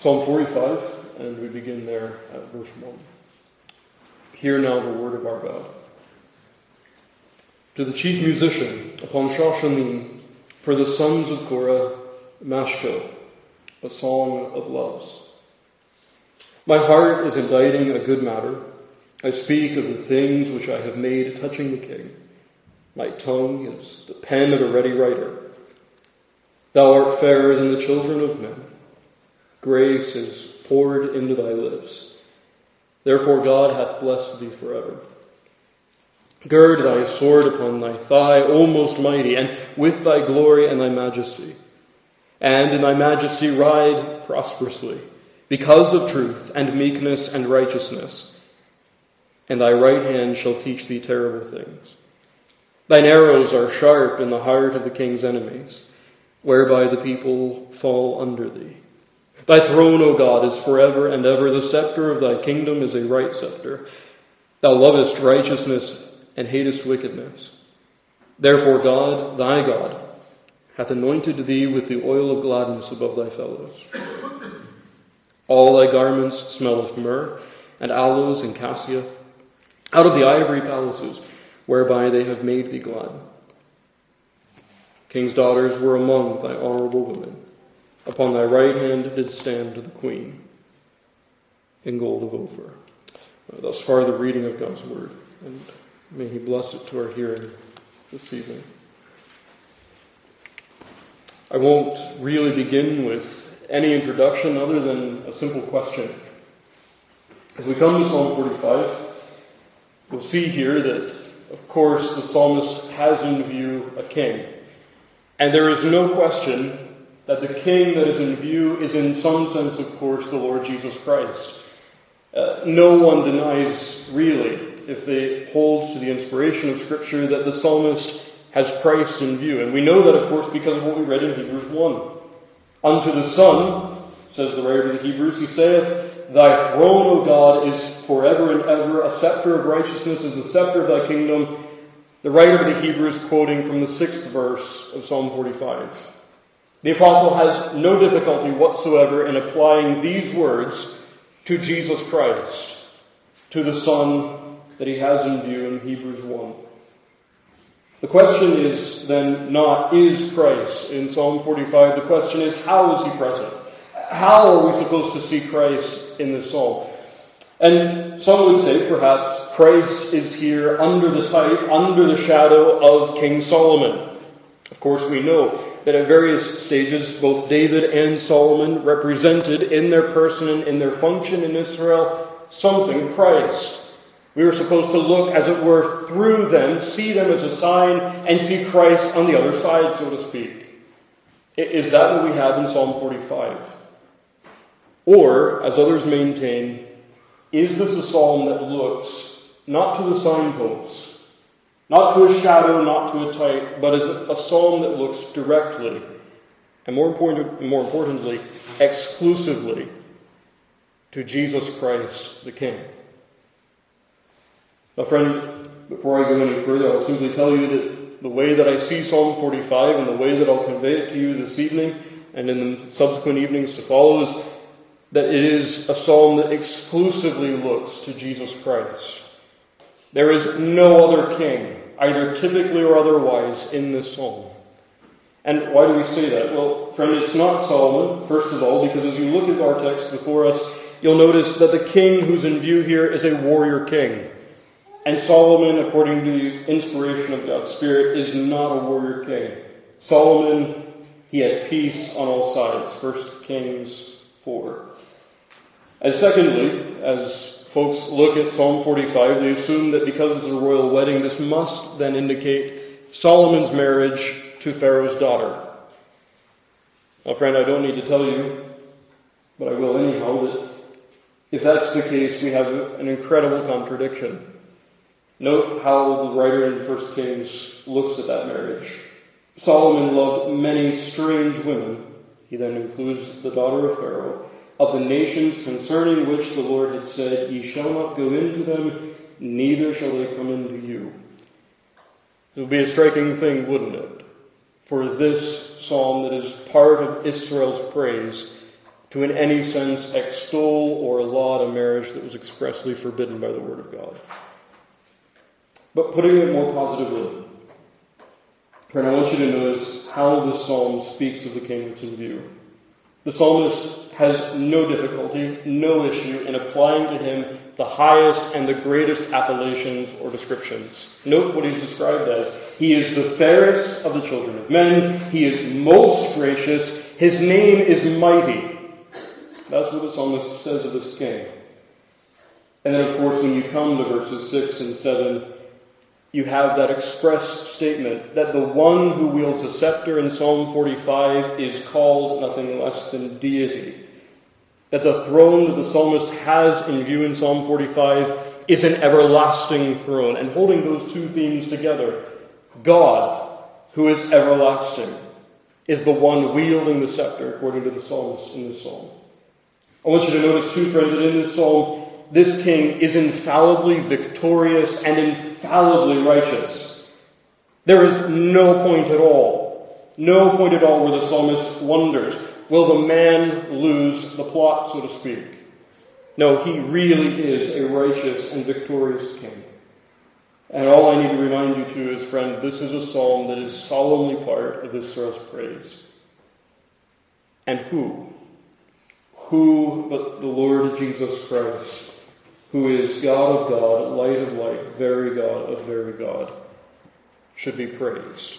Psalm 45, and we begin there at verse 1. Hear now the word of our God. To the chief musician upon Shoshanim, for the sons of Korah, Mashkil, a song of loves. My heart is inditing a good matter. I speak of the things which I have made touching the king. My tongue is the pen of a ready writer. Thou art fairer than the children of men. Grace is poured into thy lips. Therefore God hath blessed thee forever. Gird thy sword upon thy thigh, O most mighty, and with thy glory and thy majesty. And in thy majesty ride prosperously, because of truth and meekness and righteousness. And thy right hand shall teach thee terrible things. Thine arrows are sharp in the heart of the king's enemies, whereby the people fall under thee. Thy throne, O God, is forever and ever. The scepter of thy kingdom is a right scepter. Thou lovest righteousness and hatest wickedness. Therefore God, thy God, hath anointed thee with the oil of gladness above thy fellows. All thy garments smell of myrrh and aloes and cassia, out of the ivory palaces whereby they have made thee glad. King's daughters were among thy honorable women. Upon thy right hand did stand the queen in gold of Ophir. Uh, thus far, the reading of God's word, and may He bless it to our hearing this evening. I won't really begin with any introduction other than a simple question. As we come to Psalm 45, we'll see here that, of course, the psalmist has in view a king. And there is no question that the king that is in view is in some sense, of course, the Lord Jesus Christ. Uh, no one denies, really, if they hold to the inspiration of Scripture, that the psalmist has Christ in view. And we know that, of course, because of what we read in Hebrews 1. Unto the Son, says the writer of the Hebrews, he saith, Thy throne, O God, is forever and ever. A scepter of righteousness is the scepter of thy kingdom. The writer of the Hebrews quoting from the sixth verse of Psalm 45. The apostle has no difficulty whatsoever in applying these words to Jesus Christ, to the Son that he has in view in Hebrews 1. The question is then not, is Christ in Psalm 45? The question is, how is he present? How are we supposed to see Christ in this psalm? And some would say perhaps Christ is here under the type, under the shadow of King Solomon. Of course, we know that at various stages, both David and Solomon represented in their person and in their function in Israel something Christ. We were supposed to look, as it were, through them, see them as a sign, and see Christ on the other side, so to speak. Is that what we have in Psalm 45? Or, as others maintain, is this a psalm that looks not to the signposts, not to a shadow, not to a type, but as a psalm that looks directly, and more, important, more importantly, exclusively to Jesus Christ the King. Now, friend, before I go any further, I'll simply tell you that the way that I see Psalm 45 and the way that I'll convey it to you this evening and in the subsequent evenings to follow is that it is a psalm that exclusively looks to Jesus Christ. There is no other king either typically or otherwise, in this psalm. And why do we say that? Well, friend, it's not Solomon, first of all, because as you look at our text before us, you'll notice that the king who's in view here is a warrior king. And Solomon, according to the inspiration of God's Spirit, is not a warrior king. Solomon, he had peace on all sides. First Kings 4. And secondly, as folks look at Psalm 45, they assume that because it's a royal wedding, this must then indicate Solomon's marriage to Pharaoh's daughter. Now, friend, I don't need to tell you, but I will anyhow, that if that's the case, we have an incredible contradiction. Note how the writer in 1 Kings looks at that marriage. Solomon loved many strange women. He then includes the daughter of Pharaoh of the nations concerning which the Lord had said, Ye shall not go into them, neither shall they come into you. It would be a striking thing, wouldn't it? For this psalm that is part of Israel's praise to in any sense extol or laud a marriage that was expressly forbidden by the Word of God. But putting it more positively, friend, I want you to notice how the psalm speaks of the king that's in view. The psalmist has no difficulty, no issue in applying to him the highest and the greatest appellations or descriptions. Note what he's described as. He is the fairest of the children of men. He is most gracious. His name is mighty. That's what the psalmist says of this king. And then, of course, when you come to verses 6 and 7, you have that express statement that the one who wields a scepter in Psalm 45 is called nothing less than deity. That the throne that the psalmist has in view in Psalm 45 is an everlasting throne. And holding those two themes together, God, who is everlasting, is the one wielding the scepter according to the psalmist in this psalm. I want you to notice too, friend, that in this psalm, this king is infallibly victorious and infallibly righteous. There is no point at all, no point at all where the psalmist wonders, will the man lose the plot, so to speak? No, he really is a righteous and victorious king. And all I need to remind you to is, friend, this is a psalm that is solemnly part of this psalm's praise. And who? Who but the Lord Jesus Christ who is God of God, light of light, very God of very God, should be praised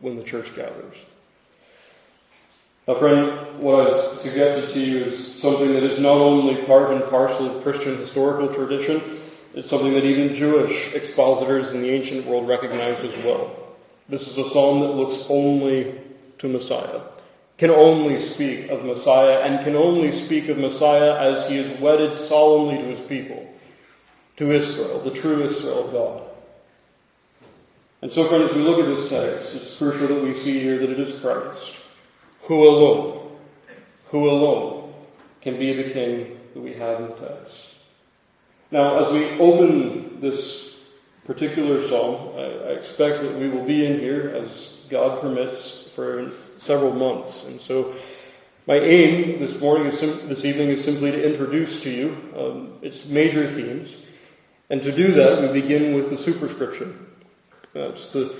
when the church gathers. Now, friend, what I've suggested to you is something that is not only part and parcel of Christian historical tradition, it's something that even Jewish expositors in the ancient world recognize as well. This is a psalm that looks only to Messiah can only speak of Messiah and can only speak of Messiah as he is wedded solemnly to his people, to Israel, the true Israel of God. And so, friends, we look at this text, it's crucial that we see here that it is Christ who alone, who alone can be the king that we have in the text. Now, as we open this particular psalm, I expect that we will be in here, as God permits, for several months. And so my aim this morning, is sim- this evening, is simply to introduce to you um, its major themes. And to do that, we begin with the superscription. That's the,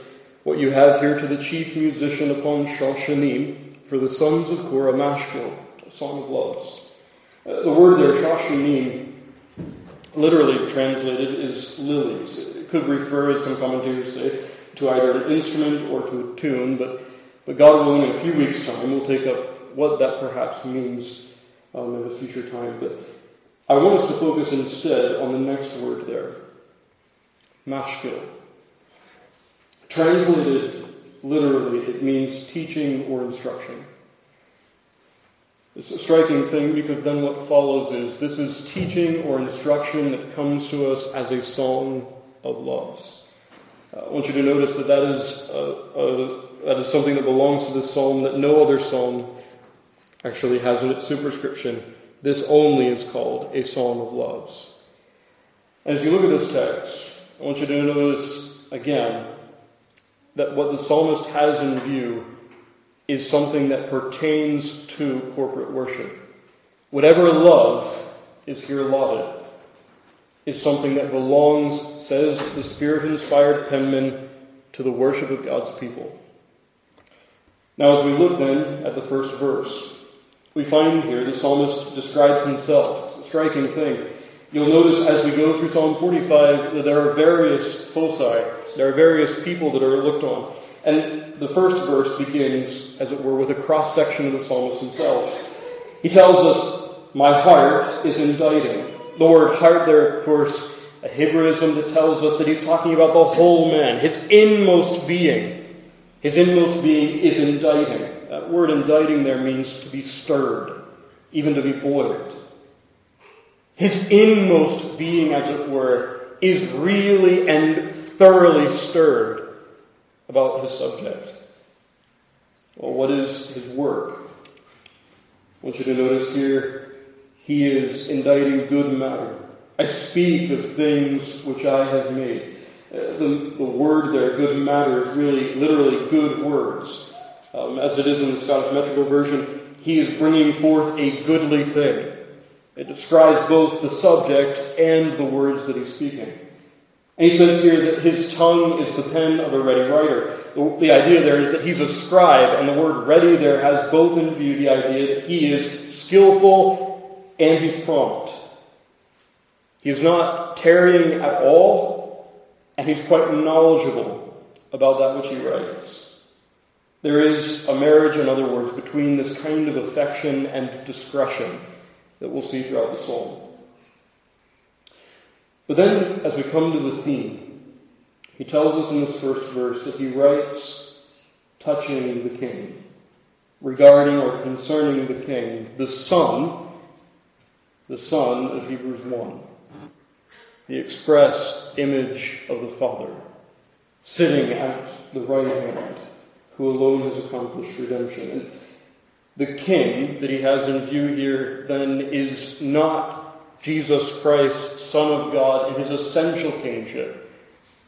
what you have here to the chief musician upon Shoshanim for the sons of Korah Mashkil, a song of loves. Uh, the word there, Shoshanim, literally translated is lilies. It could refer, as some commentators say, to either an instrument or to a tune, but but God willing, in a few weeks' time, we'll take up what that perhaps means um, in a future time. But I want us to focus instead on the next word there, mashkil. Translated literally, it means teaching or instruction. It's a striking thing because then what follows is this is teaching or instruction that comes to us as a song of loves. Uh, I want you to notice that that is a, a Uh, that is something that belongs to this psalm that no other psalm actually has in its superscription. This only is called a psalm of loves. As you look at this text, I want you to notice again that what the psalmist has in view is something that pertains to corporate worship. Whatever love is here lauded is something that belongs, says the Spirit inspired penman, to the worship of God's people. Now, as we look then at the first verse, we find here the psalmist describes himself. It's a striking thing. You'll notice as we go through Psalm 45 that there are various foci, there are various people that are looked on. And the first verse begins, as it were, with a cross section of the psalmist himself. He tells us, My heart is inditing. The word heart there, of course, a Hebraism that tells us that he's talking about the whole man, his inmost being. His inmost being is inditing. That word inditing there means to be stirred, even to be boiled. His inmost being, as it were, is really and thoroughly stirred about his subject. Well, what is his work? I want you to notice here, he is inditing good matter. I speak of things which I have made. The, the word there, good matter, is really literally good words. Um, as it is in the Scottish Metrical Version, he is bringing forth a goodly thing. It describes both the subject and the words that he's speaking. And he says here that his tongue is the pen of a ready writer. The, the, idea there is that he's a scribe, and the word ready there has both in view the idea that he is skillful and he's prompt. He's not tarrying at all, and he's quite knowledgeable about that which he writes. There is a marriage, in other words, between this kind of affection and discretion that we'll see throughout the psalm. But then, as we come to the theme, he tells us in this first verse that he writes touching the king, regarding or concerning the king, the son, the son of Hebrews 1, the express image of the Father, sitting at the right hand, who alone has accomplished redemption. And the king that he has in view here then is not Jesus Christ, Son of God, in his essential kingship,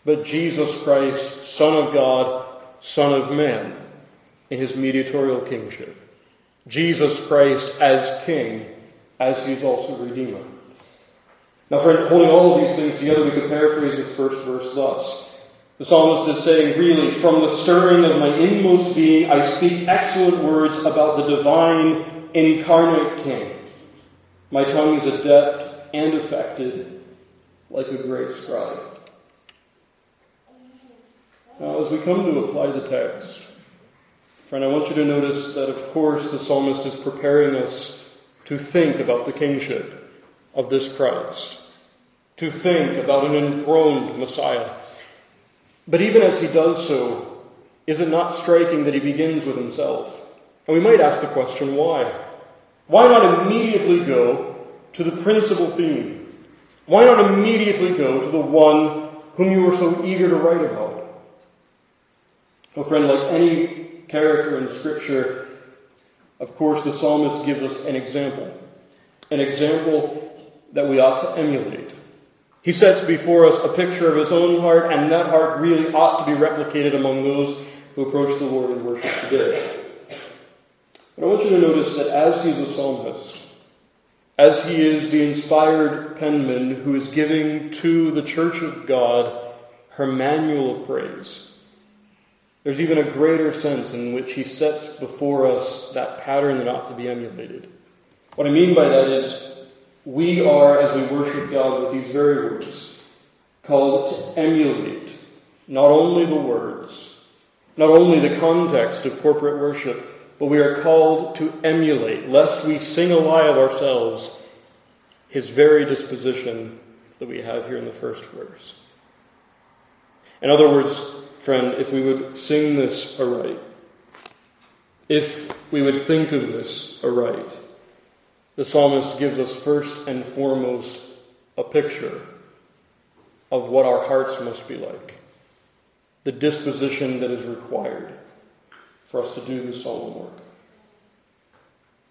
but Jesus Christ, Son of God, Son of Man, in his mediatorial kingship. Jesus Christ as King, as he is also Redeemer. Now, friend, holding all of these things together, we could paraphrase this first verse thus. The psalmist is saying, really, from the stirring of my inmost being, I speak excellent words about the divine incarnate King. My tongue is adept and affected like a great scribe. Now, as we come to apply the text, friend, I want you to notice that, of course, the psalmist is preparing us to think about the kingship of this Christ, to think about an enthroned Messiah. But even as he does so, is it not striking that he begins with himself? And we might ask the question, why? Why not immediately go to the principal theme? Why not immediately go to the one whom you were so eager to write about? Well, friend, like any character in Scripture, of course, the psalmist gives us an example. An example that we ought to emulate. He sets before us a picture of his own heart, and that heart really ought to be replicated among those who approach the Lord in worship today. But I want you to notice that as he's a psalmist, as he is the inspired penman who is giving to the church of God her manual of praise, there's even a greater sense in which he sets before us that pattern that ought to be emulated. What I mean by that is, we are, as we worship God with these very words, called to emulate not only the words, not only the context of corporate worship, but we are called to emulate, lest we sing a lie of ourselves, his very disposition that we have here in the first verse. In other words, friend, if we would sing this aright, if we would think of this aright, the psalmist gives us first and foremost a picture of what our hearts must be like, the disposition that is required for us to do this solemn work.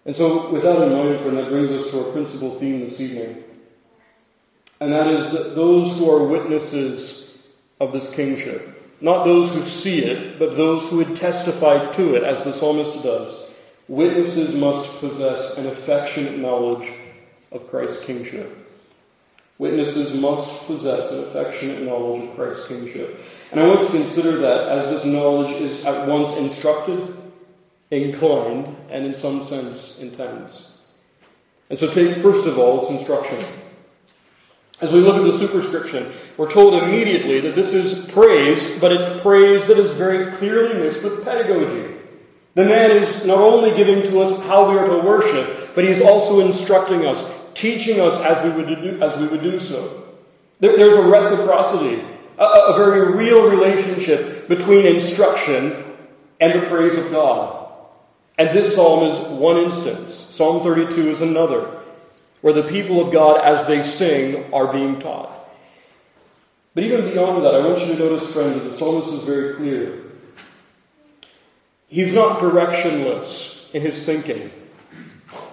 And so, with that in mind, that brings us to our principal theme this evening. And that is that those who are witnesses of this kingship, not those who see it, but those who would testify to it, as the psalmist does, witnesses must possess an affectionate knowledge of Christ's kingship. Witnesses must possess an affectionate knowledge of Christ's kingship. And I want to consider that as this knowledge is at once instructed, inclined, and in some sense intense. And so take first of all its instruction. As we look at the superscription, we're told immediately that this is praise, but it's praise that is very clearly mixed with pedagogy. The man is not only giving to us how we are to worship, but he is also instructing us, teaching us as we would do, as we would do so. There, there's a reciprocity a, a very real relationship between instruction and the praise of God. And this psalm is one instance. Psalm 32 is another, where the people of God, as they sing, are being taught. But even beyond that, I want you to notice, friends, that the psalmist is very clear. He's not directionless in his thinking.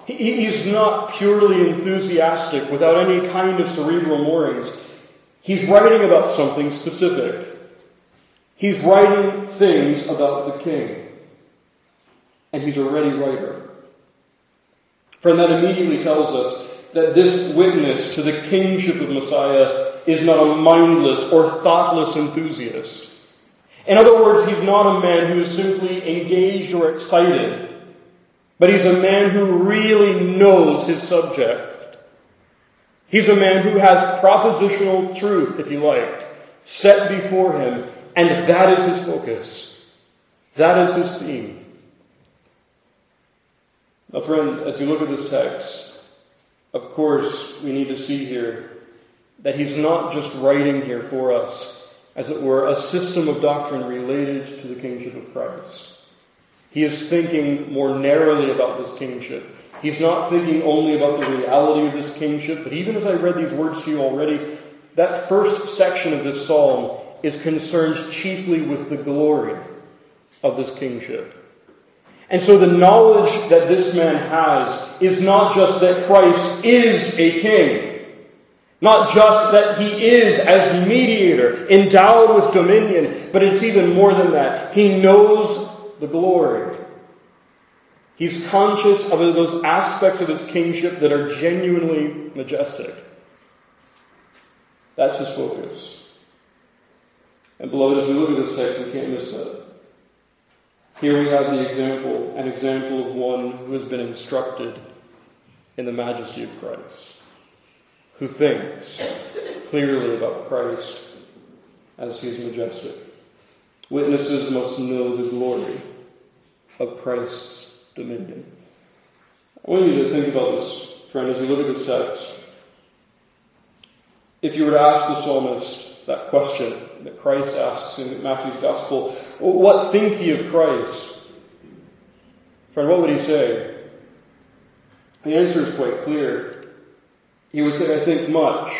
He's not purely enthusiastic without any kind of cerebral moorings. He's writing about something specific. He's writing things about the king. And he's a ready writer. Friend, that immediately tells us that this witness to the kingship of Messiah is not a mindless or thoughtless enthusiast. In other words, he's not a man who is simply engaged or excited, but he's a man who really knows his subject. He's a man who has propositional truth, if you like, set before him, and that is his focus. That is his theme. Now, friend, as you look at this text, of course, we need to see here that he's not just writing here for us, as it were, a system of doctrine related to the kingship of Christ. He is thinking more narrowly about this kingship. He's not thinking only about the reality of this kingship, but even as I read these words to you already, that first section of this psalm is concerned chiefly with the glory of this kingship. And so the knowledge that this man has is not just that Christ is a king, not just that he is as mediator, endowed with dominion, but it's even more than that. He knows the glory. He's conscious of those aspects of his kingship that are genuinely majestic. That's his focus. And beloved, as we look at this text, we can't miss that. Here we have the example, an example of one who has been instructed in the majesty of Christ, who thinks clearly about Christ as he is majestic. Witnesses must know the glory of Christ's dominion. I want you to think about this, friend, as you look at this text. If you were to ask the psalmist that question that Christ asks in Matthew's Gospel, what think ye of Christ? Friend, what would he say? The answer is quite clear. He would say, I think much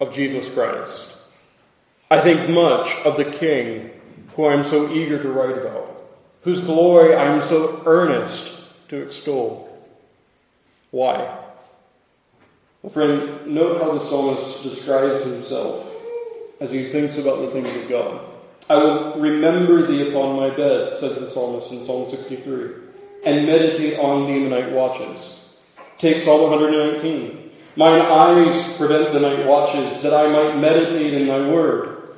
of Jesus Christ. I think much of the King who I am so eager to write about, whose glory I am so earnest to extol. Why? Well, friend, note how the psalmist describes himself as he thinks about the things of God. I will remember thee upon my bed, says the psalmist in Psalm 63, and meditate on thee in the night watches. Take Psalm 119. Mine eyes prevent the night watches, that I might meditate in thy word.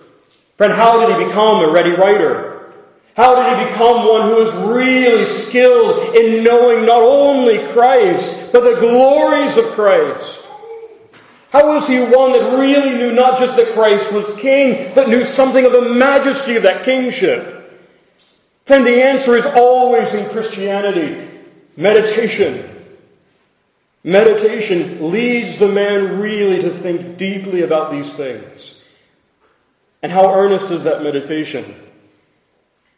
Friend, how did he become a ready writer? How did he become one who is really skilled in knowing not only Christ, but the glories of Christ? How was he one that really knew not just that Christ was king, but knew something of the majesty of that kingship? Friend, the answer is always in Christianity meditation. Meditation leads the man really to think deeply about these things. And how earnest is that meditation?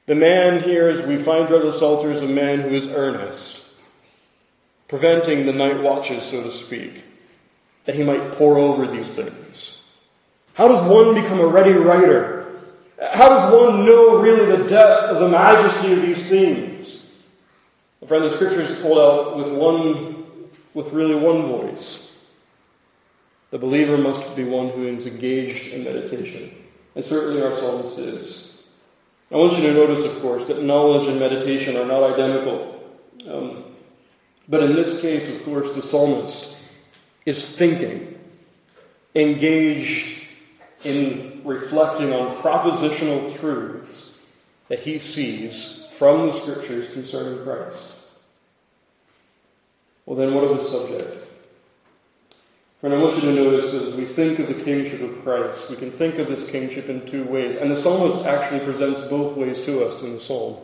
The man here, as we find throughout the Psalter, is a man who is earnest, preventing the night watches, so to speak, that he might pore over these things. How does one become a ready writer? How does one know really the depth of the majesty of these themes? Well, friend, the scriptures hold out with one with really one voice. The believer must be one who is engaged in meditation. And certainly our psalmist is. I want you to notice, of course, that knowledge and meditation are not identical. Um, but in this case, of course, the psalmist is thinking, engaged in reflecting on propositional truths that he sees from the scriptures concerning Christ. Well, then, what of the subject? Friend, I want you to notice as we think of the kingship of Christ, we can think of this kingship in two ways. And the psalmist actually presents both ways to us in the psalm.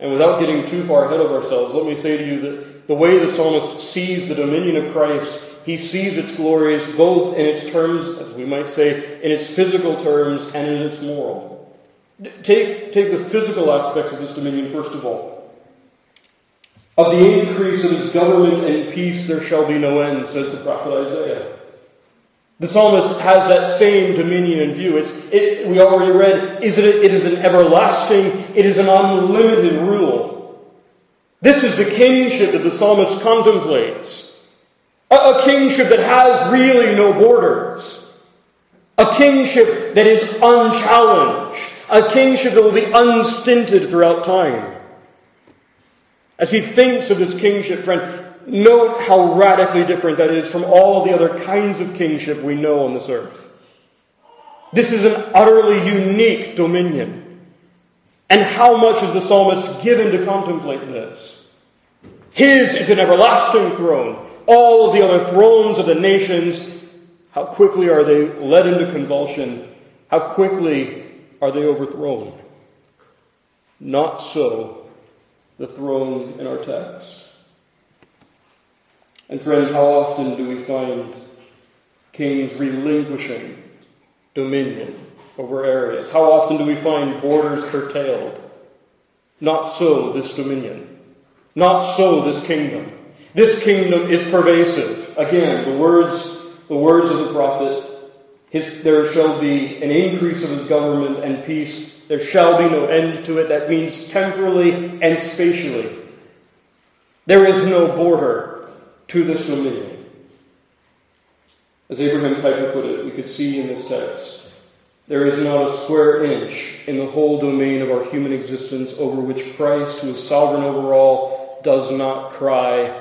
And without getting too far ahead of ourselves, let me say to you that the way the psalmist sees the dominion of Christ, he sees its glories both in its terms, as we might say, in its physical terms and in its moral. Take, take the physical aspects of this dominion first of all. Of the increase of his government and peace there shall be no end, says the prophet Isaiah. The psalmist has that same dominion in view. It's, it, we already read, is it, it is an everlasting, it is an unlimited rule. This is the kingship that the psalmist contemplates. A, a kingship that has really no borders. A kingship that is unchallenged. A kingship that will be unstinted throughout time. As he thinks of this kingship, friend, note how radically different that is from all the other kinds of kingship we know on this earth. This is an utterly unique dominion. And how much is the psalmist given to contemplate this? His is an everlasting throne. All of the other thrones of the nations, how quickly are they led into convulsion? How quickly are they overthrown? Not so the throne in our text. And friend, how often do we find kings relinquishing dominion over areas? How often do we find borders curtailed? Not so this dominion. Not so this kingdom. This kingdom is pervasive. Again, the words, the words of the prophet, his, there shall be an increase of his government and peace. There shall be no end to it. That means temporally and spatially. There is no border to this dominion. As Abraham Kuyper put it, we could see in this text, there is not a square inch in the whole domain of our human existence over which Christ, who is sovereign over all, does not cry,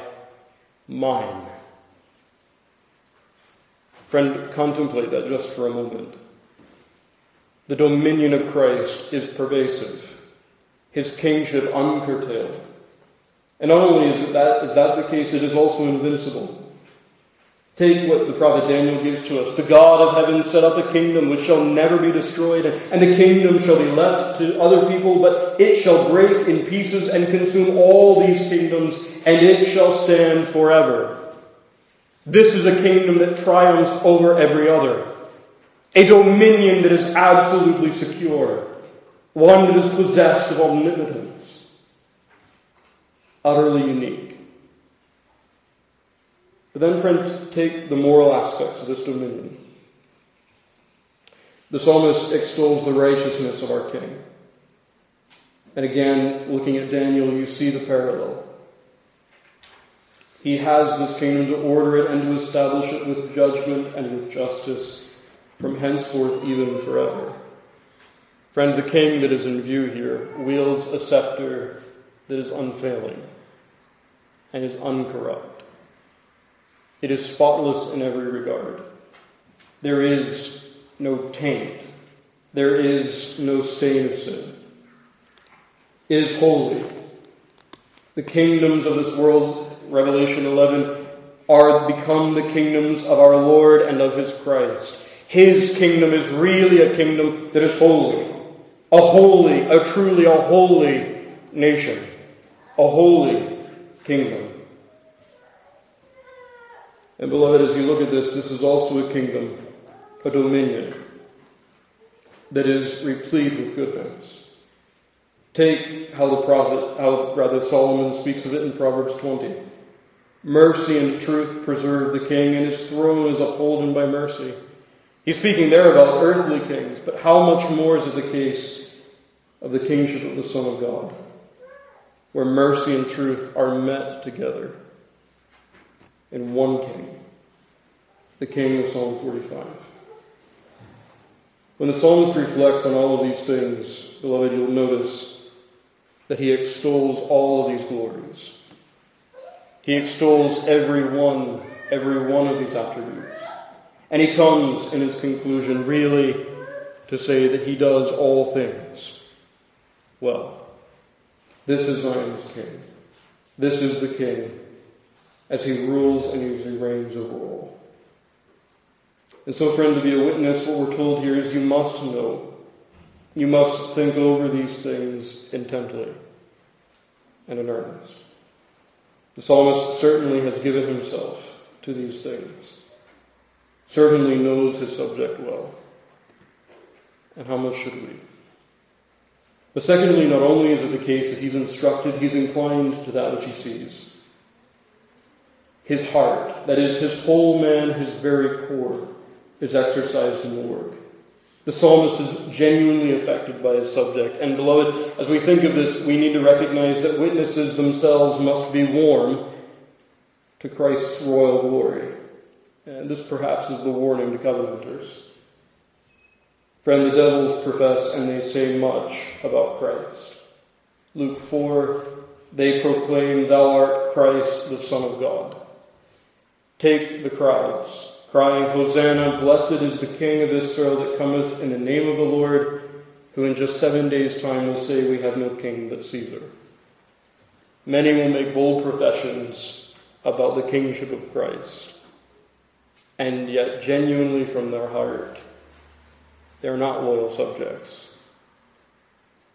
Mine. Friend, contemplate that just for a moment. The dominion of Christ is pervasive, his kingship uncurtailed. And not only is that, is that the case, it is also invincible. Take what the prophet Daniel gives to us. The God of heaven set up a kingdom which shall never be destroyed, and the kingdom shall be left to other people, but it shall break in pieces and consume all these kingdoms, and it shall stand forever. This is a kingdom that triumphs over every other. A dominion that is absolutely secure. One that is possessed of omnipotence. Utterly unique. But then, friends, take the moral aspects of this dominion. The psalmist extols the righteousness of our King. And again, looking at Daniel, you see the parallel. He has this kingdom to order it and to establish it with judgment and with justice from henceforth even forever. Friend, the king that is in view here wields a scepter that is unfailing and is uncorrupt. It is spotless in every regard. There is no taint. There is no stain of sin. It is holy. The kingdoms of this world, Revelation 11, are become the kingdoms of our Lord and of His Christ. His kingdom is really a kingdom that is holy. A holy, a truly a holy nation. A holy kingdom. And beloved, as you look at this, this is also a kingdom, a dominion that is replete with goodness. Take how the prophet, how rather Solomon speaks of it in Proverbs 20. Mercy and truth preserve the king, and his throne is upholden by mercy. He's speaking there about earthly kings, but how much more is it the case of the kingship of the Son of God, where mercy and truth are met together in one king, the king of Psalm 45. When the psalmist reflects on all of these things, beloved, you'll notice that he extols all of these glories. He extols every one, every one of these attributes. And he comes in his conclusion really to say that he does all things well. This is Zion's king. This is the king as he rules and as he reigns over all. And so, friend, to be a witness, what we're told here is you must know. You must think over these things intently and in earnest. The psalmist certainly has given himself to these things, certainly knows his subject well. And how much should we? But secondly, not only is it the case that he's instructed, he's inclined to that which he sees his heart, that is, his whole man, his very core, is exercised in the work. The psalmist is genuinely affected by his subject. And beloved, as we think of this, we need to recognize that witnesses themselves must be warm to Christ's royal glory. And this perhaps is the warning to covenanters. Friend, the devils profess and they say much about Christ. Luke 4, they proclaim, Thou art Christ, the Son of God. Take the crowds, crying, Hosanna, blessed is the King of Israel that cometh in the name of the Lord, who in just seven days' time will say, We have no king but Caesar. Many will make bold professions about the kingship of Christ, and yet genuinely from their heart, they are not loyal subjects.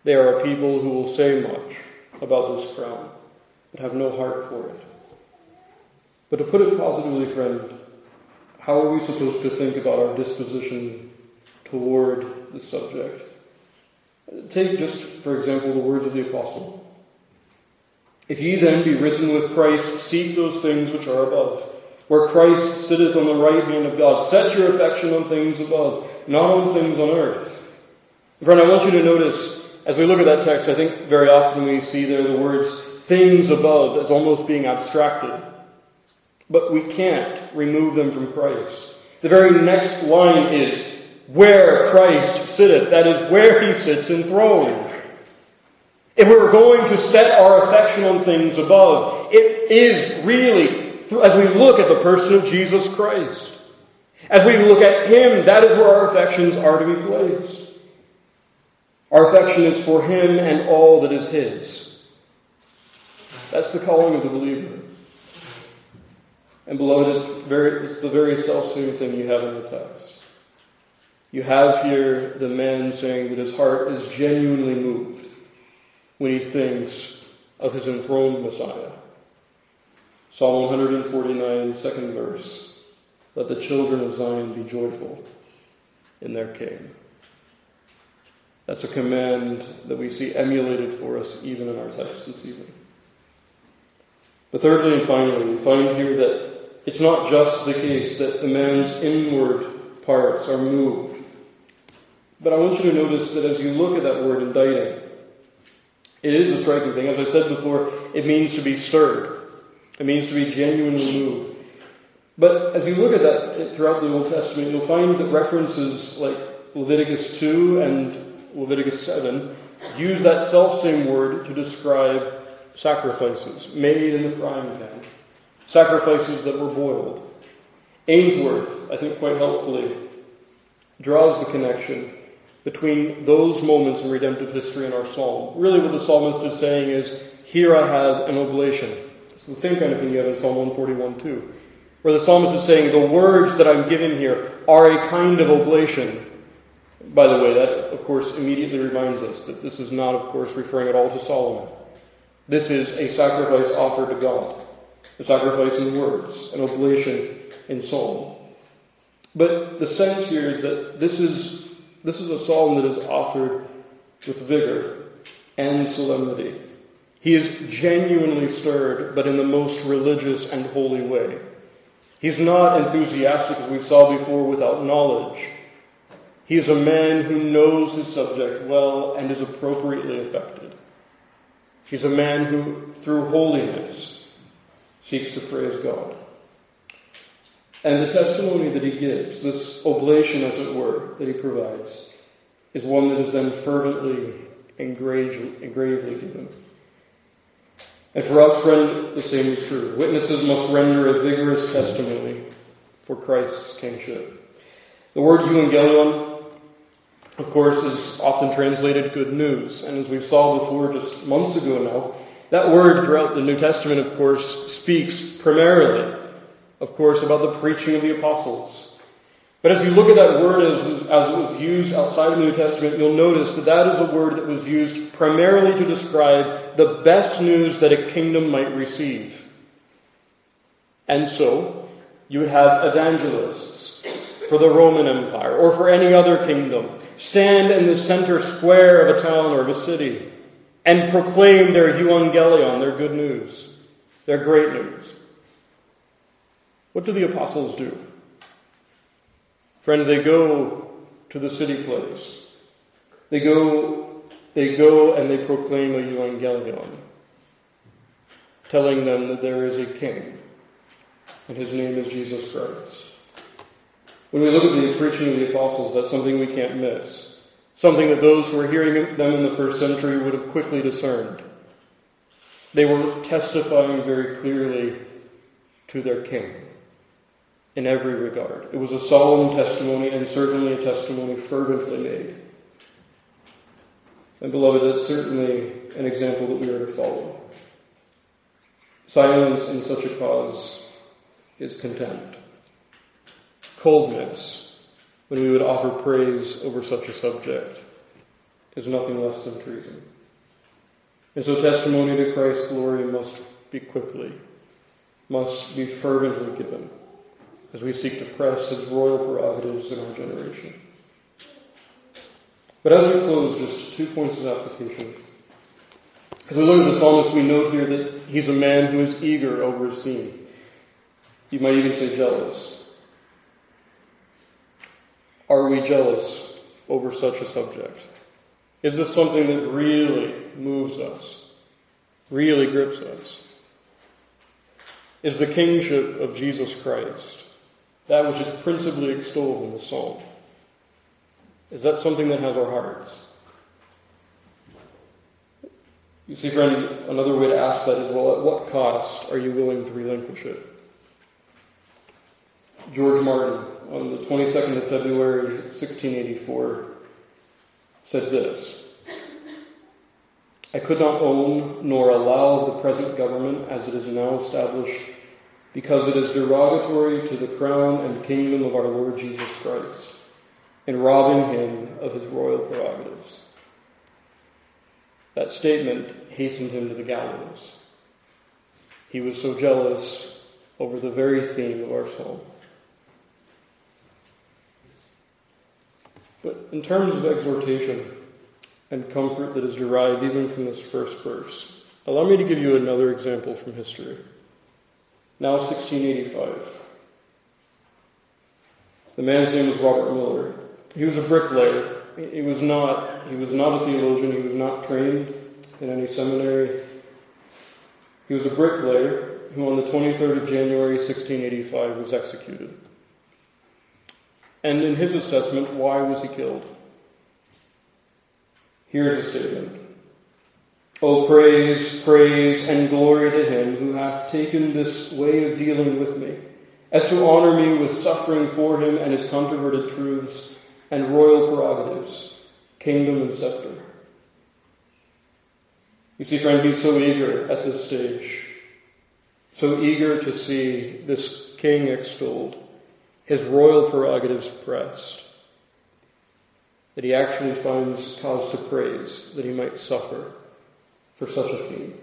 They are people who will say much about this crown, but have no heart for it. But to put it positively, friend, how are we supposed to think about our disposition toward the subject? Take just, for example, the words of the apostle. If ye then be risen with Christ, seek those things which are above, where Christ sitteth on the right hand of God. Set your affection on things above, not on things on earth. Friend, I want you to notice, as we look at that text, I think very often we see there the words things above as almost being abstracted. But we can't remove them from Christ. The very next line is, where Christ sitteth. That is where he sits enthroned. If we're going to set our affection on things above, it is really, as we look at the person of Jesus Christ. As we look at Him, that is where our affections are to be placed. Our affection is for Him and all that is His. That's the calling of the believer. And beloved, it's, very, it's the very self-same thing you have in the text. You have here the man saying that his heart is genuinely moved when he thinks of his enthroned Messiah. Psalm 149, second verse. Let the children of Zion be joyful in their King. That's a command that we see emulated for us even in our text this evening. But thirdly and finally, we find here that it's not just the case that the man's inward parts are moved. But I want you to notice that as you look at that word inditing, it is a striking thing. As I said before, it means to be stirred. It means to be genuinely moved. But as you look at that throughout the Old Testament, you'll find that references like Leviticus 2 and Leviticus 7 use that self same word to describe sacrifices made in the frying pan sacrifices that were boiled. Ainsworth, I think quite helpfully, draws the connection between those moments in redemptive history and our psalm. Really, what the psalmist is saying is, Here I have an oblation. It's the same kind of thing you have in Psalm 141 too, where the psalmist is saying, The words that I'm giving here are a kind of oblation. By the way, that, of course, immediately reminds us that this is not, of course, referring at all to Solomon. This is a sacrifice offered to God a sacrifice in words, an oblation in song. But the sense here is that this is, this is a psalm that is offered with vigor and solemnity. He is genuinely stirred, but in the most religious and holy way. He's not enthusiastic, as we saw before, without knowledge. He is a man who knows his subject well and is appropriately affected. He's a man who, through holiness, seeks to praise God. And the testimony that he gives, this oblation, as it were, that he provides, is one that is then fervently and gravely given. And for us, friend, the same is true. Witnesses must render a vigorous testimony for Christ's kingship. The word euangelion, of course, is often translated good news. And as we saw before just months ago now, that word throughout the New Testament, of course, speaks primarily, of course, about the preaching of the apostles. But as you look at that word as, as it was used outside of the New Testament, you'll notice that that is a word that was used primarily to describe the best news that a kingdom might receive. And so, you would have evangelists for the Roman Empire or for any other kingdom stand in the center square of a town or of a city and proclaim their euangelion, their good news, their great news. What do the apostles do? Friend, they go to the city place. They go, they go and they proclaim a euangelion, telling them that there is a king, and his name is Jesus Christ. When we look at the preaching of the apostles, that's something we can't miss. Something that those who were hearing them in the first century would have quickly discerned. They were testifying very clearly to their king in every regard. It was a solemn testimony and certainly a testimony fervently made. And beloved, it's certainly an example that we are to follow. Silence in such a cause is contempt. Coldness, when we would offer praise over such a subject, is nothing less than treason. And so testimony to Christ's glory must be quickly, must be fervently given as we seek to press his royal prerogatives in our generation. But as we close, just two points of application. As we look at the psalmist, we note here that he's a man who is eager over his theme. You might even say jealous. Are we jealous over such a subject? Is this something that really moves us, really grips us? Is the kingship of Jesus Christ that which is principally extolled in the psalm? Is that something that has our hearts? You see, friend, another way to ask that is, well, at what cost are you willing to relinquish it? George Martin, on the 22nd of February, 1684, said this I could not own nor allow the present government as it is now established because it is derogatory to the crown and kingdom of our Lord Jesus Christ and robbing him of his royal prerogatives. That statement hastened him to the gallows. He was so jealous over the very theme of our psalm. But in terms of exhortation and comfort that is derived even from this first verse, allow me to give you another example from history. Now 1685. The man's name was Robert Miller. He was a bricklayer. He was not, he was not a theologian. He was not trained in any seminary. He was a bricklayer who on the 23rd of January 1685 was executed. And in his assessment, why was he killed? Here's a statement. Oh, praise, praise, and glory to him who hath taken this way of dealing with me, as to honor me with suffering for him and his controverted truths and royal prerogatives, kingdom and scepter. You see, friend, he's so eager at this stage, so eager to see this king extolled, his royal prerogatives pressed, that he actually finds cause to praise that he might suffer for such a theme.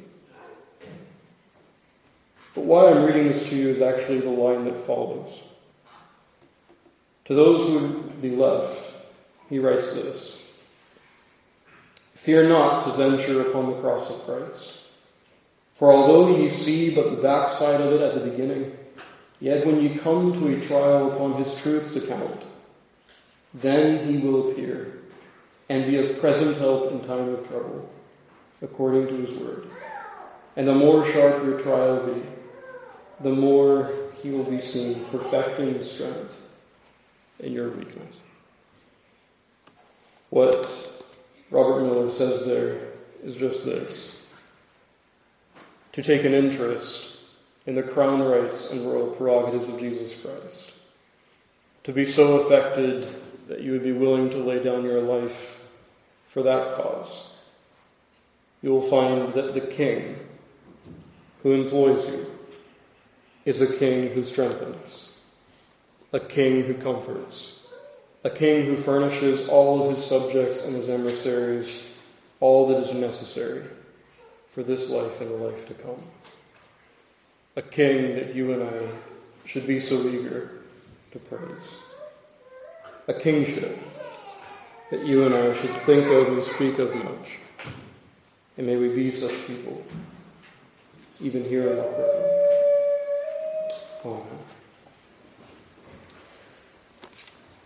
But why I'm reading this to you is actually the line that follows. To those who would be left, he writes this. Fear not to venture upon the cross of Christ. For although ye see but the backside of it at the beginning, yet when ye come to a trial upon his truth's account, then he will appear and be a present help in time of trouble, according to his word. And the more sharp your trial be, the more he will be seen perfecting his strength in your weakness. What Robert Miller says there is just this. To take an interest in the crown rights and royal prerogatives of Jesus Christ. To be so affected that you would be willing to lay down your life for that cause. You will find that the king who employs you is a king who strengthens, a king who comforts, a king who furnishes all of his subjects and his emissaries all that is necessary for this life and the life to come. A king that you and I should be so eager to praise. A kingship that you and I should think of and speak of much. And may we be such people, even here in our prayer. Amen.